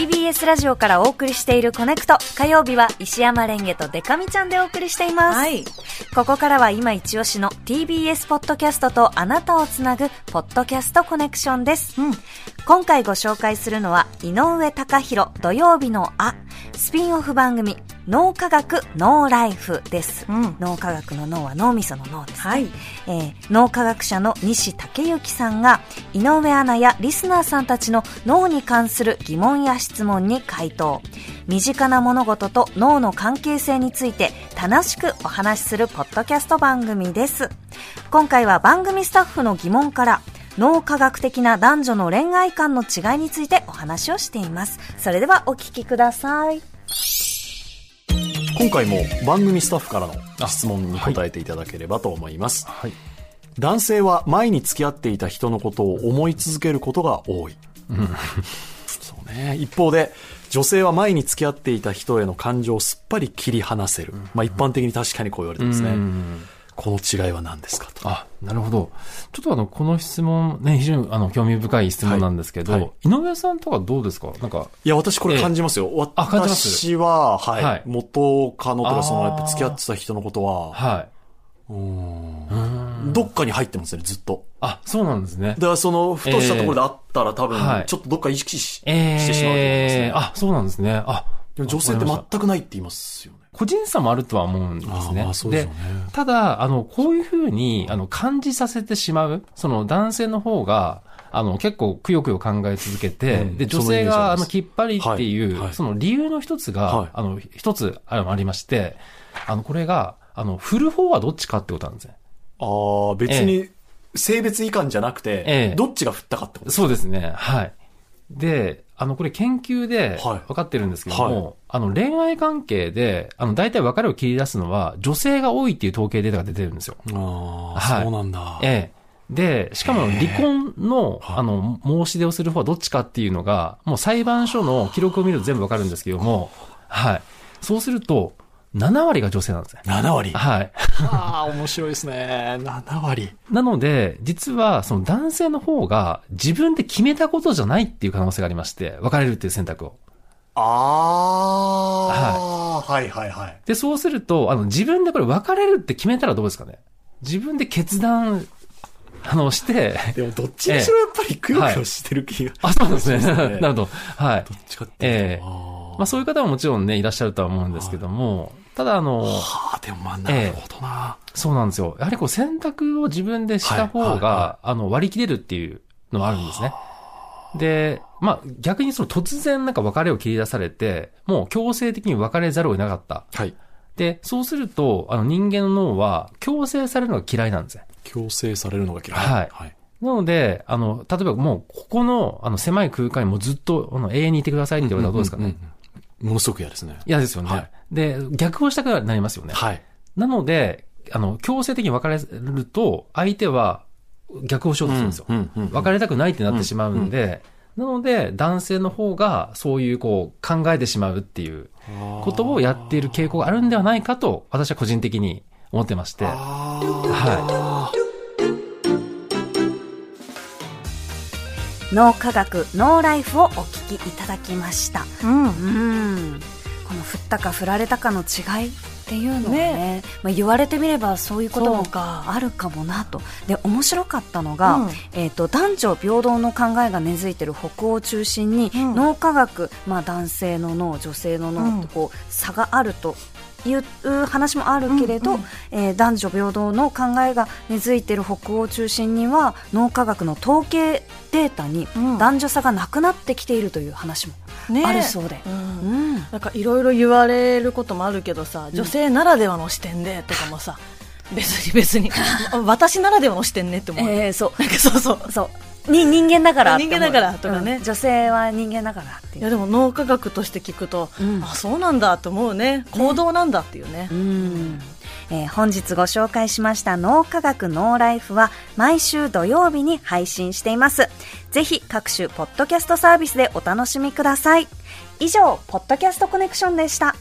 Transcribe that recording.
TBS ラジオからお送りしているコネクト。火曜日は石山レンゲとデカミちゃんでお送りしています。はい。ここからは今一押しの TBS ポッドキャストとあなたをつなぐポッドキャストコネクションです。うん。今回ご紹介するのは井上貴博土曜日のあスピンオフ番組脳科学ノーライフです、うん。脳科学の脳は脳みその脳です、ね。はい。えー脳科学者の西武之さんが井上アナやリスナーさんたちの脳に関する疑問や質問に回答。身近な物事と脳の関係性について楽しくお話しするポッドキャスト番組です。今回は番組スタッフの疑問から脳科学的な男女の恋愛観の違いについてお話をしています。それではお聞きください今回も番組スタッフからの質問に答えていただければと思います、はい。男性は前に付き合っていた人のことを思い続けることが多い、そうね。一方で女性は前に付き合っていた人への感情をすっぱり切り離せる、まあ、一般的に確かにこう言われてますね、うんこの違いは何ですかと。あ、なるほど。ちょっとあの、この質問、ね、非常にあの、興味深い質問なんですけど、はい。はい。井上さんとかどうですか？なんか、いや私これ感じますよ、あ感じます？私は、はい。はい。元カノとかそのやっぱ付き合ってた人のことははい。どっかに入ってますねずっと。あ、そうなんですね。だ。からその、ふとしたところであったら多分はい、ちょっとどっか意識し,、えしてしまうと思いますね。えあ、そうなんですね。あ、でも女性って全くないって言いますよね。個人差もあるとは思うんですね。あそうですよねただ、あの、こういうふうに、あの、感じさせてしまう、その男性の方が、あの、結構くよくよ考え続けて、うんで、女性が、あの、きっぱりっていう、はいはいその理由の一つが、はいあの、一つあありまして、あの、これが、あの、振る方はどっちかってことなんですね。ああ、別に、性別以下じゃなくて、ええどっちが振ったかってことですそうですね。はい。で、あの、これ研究ではい分かってるんですけども、はいあの、恋愛関係で、あの、大体別れを切り出すのは、女性が多いっていう統計データが出てるんですよ。ああ、はいそうなんだ。ええ。で、しかも離婚の、はいあの、申し出をする方はどっちかっていうのが、もう裁判所の記録を見ると全部わかるんですけども、はい。そうすると、7割が女性なんですね。7割。はい。ああ、面白いですね。7割。なので、実は、その男性の方が自分で決めたことじゃないっていう可能性がありまして、別れるっていう選択を。ああ、はい、はいはいで、そうすると、あの、自分でこれ別れるって決めたらどうですかね自分で決断、あの、して、でもどっちにしろやっぱりくよくよしてる気が。あ、そうなんですね。そうですね なるほど。はい。どっちかっていうと。ええあまあそういう方ももちろんね、いらっしゃるとは思うんですけども、ただあの、ーはあ、でもまあ、なるほどな。そうなんですよ。やはりこう選択を自分でした方はいはいがは、あの、割り切れるっていうのはあるんですね。で、まあ逆にその突然なんか別れを切り出されて、もう強制的に別れざるを得なかった。はい。で、そうすると、あの人間の脳は強制されるのが嫌いなんですね。強制されるのが嫌い。はいはい。なので、あの、例えばもう、ここの、あの、狭い空間にもうずっと、あの、永遠にいてくださいって言われたらどうですかね。んんうんものすごく嫌ですね。嫌ですよね。はいで、逆をしたくなりますよね。はい。なので、あの、強制的に別れると、相手は逆をしようとするんですよ。うんうんうん別れたくないってなってしまうんで、なので、男性の方がそういうこう考えてしまうっていうことをやっている傾向があるんではないかと、私は個人的に思ってまして。は脳科学ノーライフをお聞きいただきました。うん。うん。この振ったか振られたかの違いっていうのはねね。まあ、言われてみればそういうことそもあるかもなと。で面白かったのが、うん。えー、と男女平等の考えが根付いている北欧を中心に、うん。脳科学、まあ、男性の脳女性の脳とこう差があるという話もあるけれど、うんうん。えー男女平等の考えが根付いている北欧を中心には脳科学の統計データにうん。男女差がなくなってきているという話もねあるそうで。うん。うん。なんかいろいろ言われることもあるけどさ、女性ならではの視点でとかもさ、別に別に、私ならではの視点ねって思う。えーそう。なんかそうそう。そうに人間だから人間だからとかね。うん。女性は人間だからっていやでも脳科学として聞くと、うん。あそうなんだと思うね。行動なんだっていうね。うん。えー本日ご紹介しました脳科学ノーライフは毎週土曜日に配信しています。ぜひ各種ポッドキャストサービスでお楽しみください。以上ポッドキャストコネクションでした